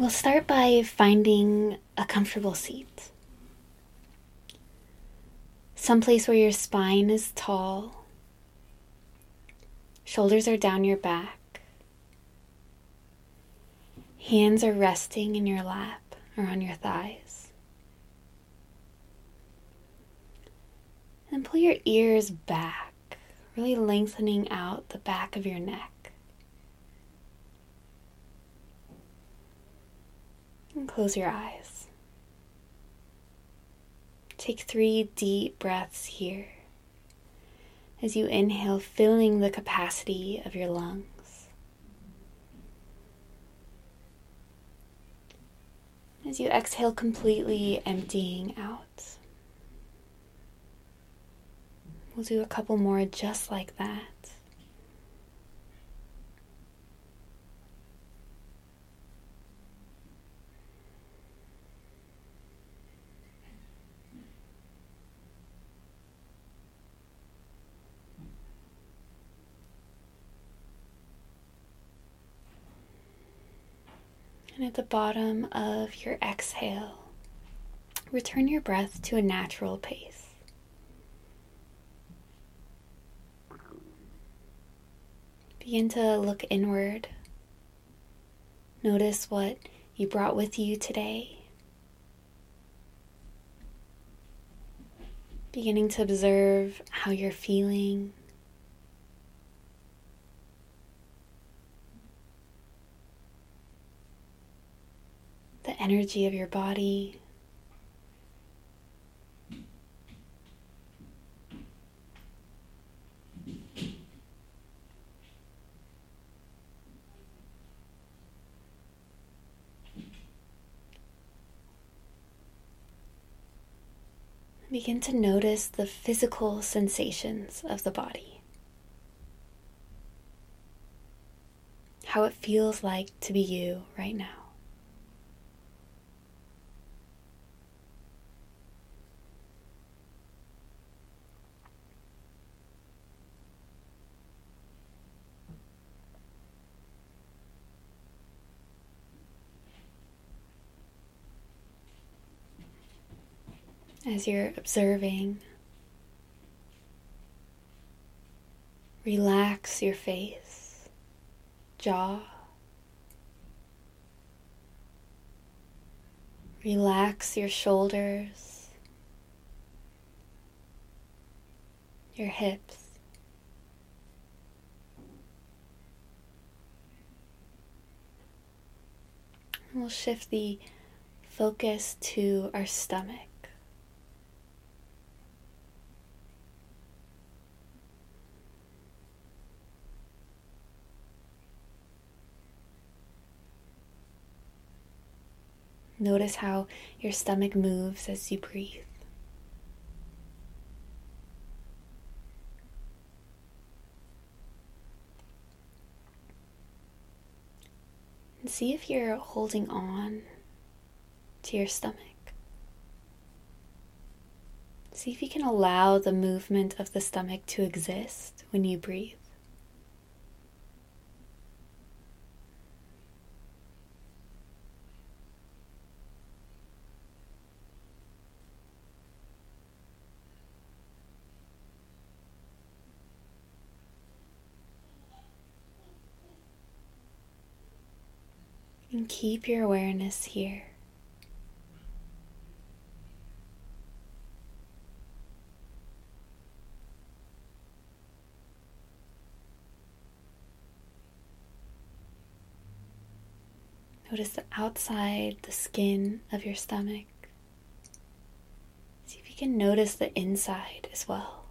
We'll start by finding a comfortable seat. Someplace where your spine is tall, shoulders are down your back, hands are resting in your lap or on your thighs. And pull your ears back, really lengthening out the back of your neck. And close your eyes. Take three deep breaths here as you inhale, filling the capacity of your lungs. As you exhale, completely emptying out. We'll do a couple more just like that. And at the bottom of your exhale, return your breath to a natural pace. Begin to look inward. Notice what you brought with you today. Beginning to observe how you're feeling. The energy of your body. Begin to notice the physical sensations of the body. How it feels like to be you right now. As you're observing. Relax your face, jaw. Relax your shoulders, your hips. We'll shift the focus to our stomach. Notice how your stomach moves as you breathe. And see if you're holding on to your stomach. See if you can allow the movement of the stomach to exist when you breathe. And keep your awareness here. Notice the outside, the skin of your stomach. See if you can notice the inside as well.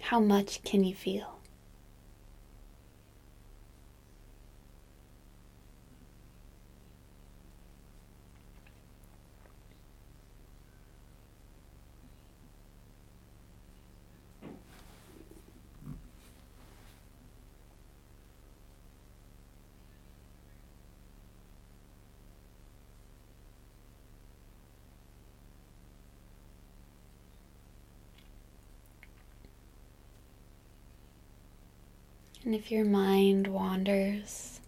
How much can you feel? And if your mind wanders,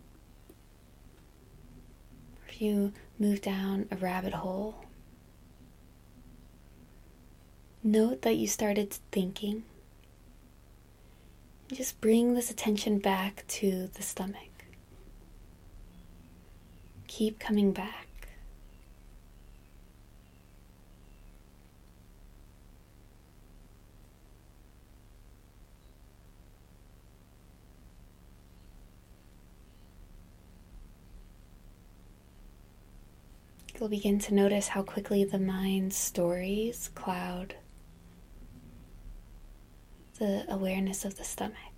if you move down a rabbit hole, note that you started thinking. Just bring this attention back to the stomach. Keep coming back. You'll begin to notice how quickly the mind's stories cloud the awareness of the stomach.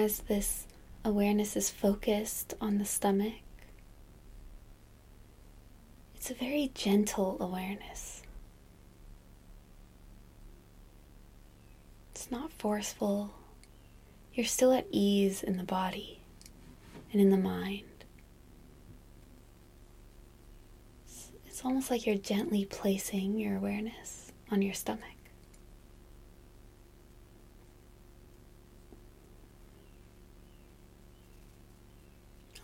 As this awareness is focused on the stomach, it's a very gentle awareness. It's not forceful. You're still at ease in the body and in the mind. It's, almost like you're gently placing your awareness on your stomach.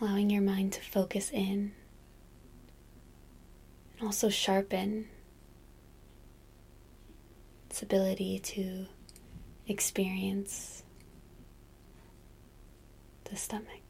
Allowing your mind to focus in and also sharpen its ability to experience the stomach.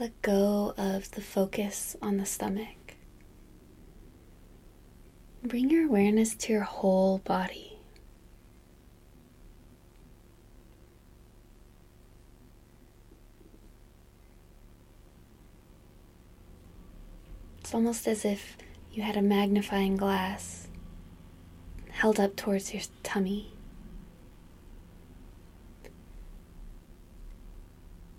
Let go of the focus on the stomach. Bring your awareness to your whole body. It's almost as if you had a magnifying glass held up towards your tummy.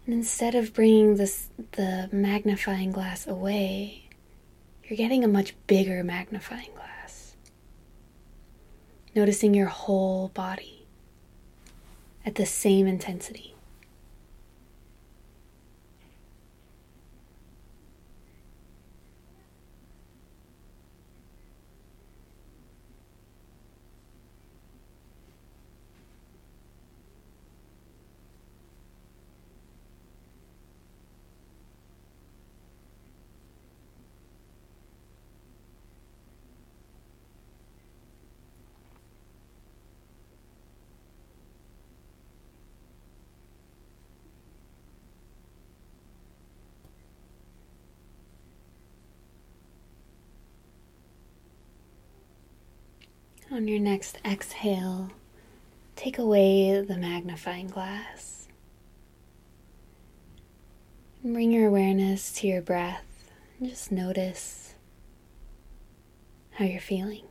And instead of bringing this, the magnifying glass away, you're getting a much bigger magnifying glass. Noticing your whole body at the same intensity. On your next exhale, take away the magnifying glass. Bring your awareness to your breath and just notice how you're feeling.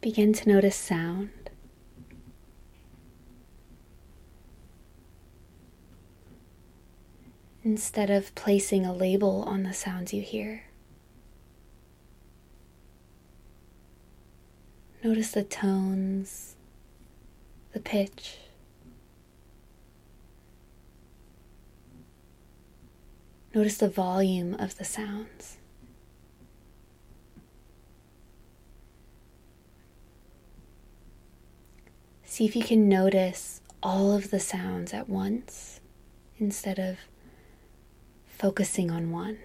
Begin to notice sound. Instead of placing a label on the sounds you hear, notice the tones, the pitch. Notice the volume of the sounds. See if you can notice all of the sounds at once instead of focusing on one.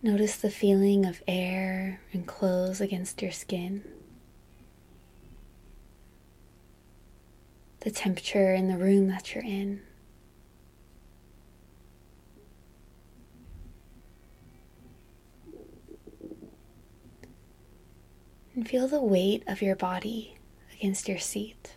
Notice the feeling of air and clothes against your skin. The temperature in the room that you're in. And feel the weight of your body against your seat.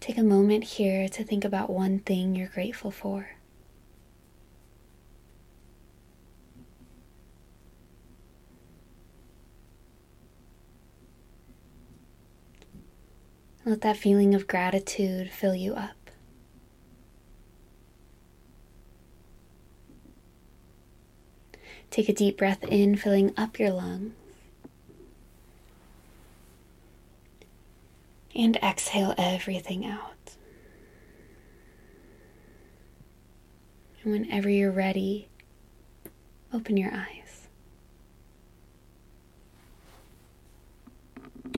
Take a moment here to think about one thing you're grateful for. Let that feeling of gratitude fill you up. Take a deep breath in, filling up your lungs. And exhale everything out. And whenever you're ready, open your eyes.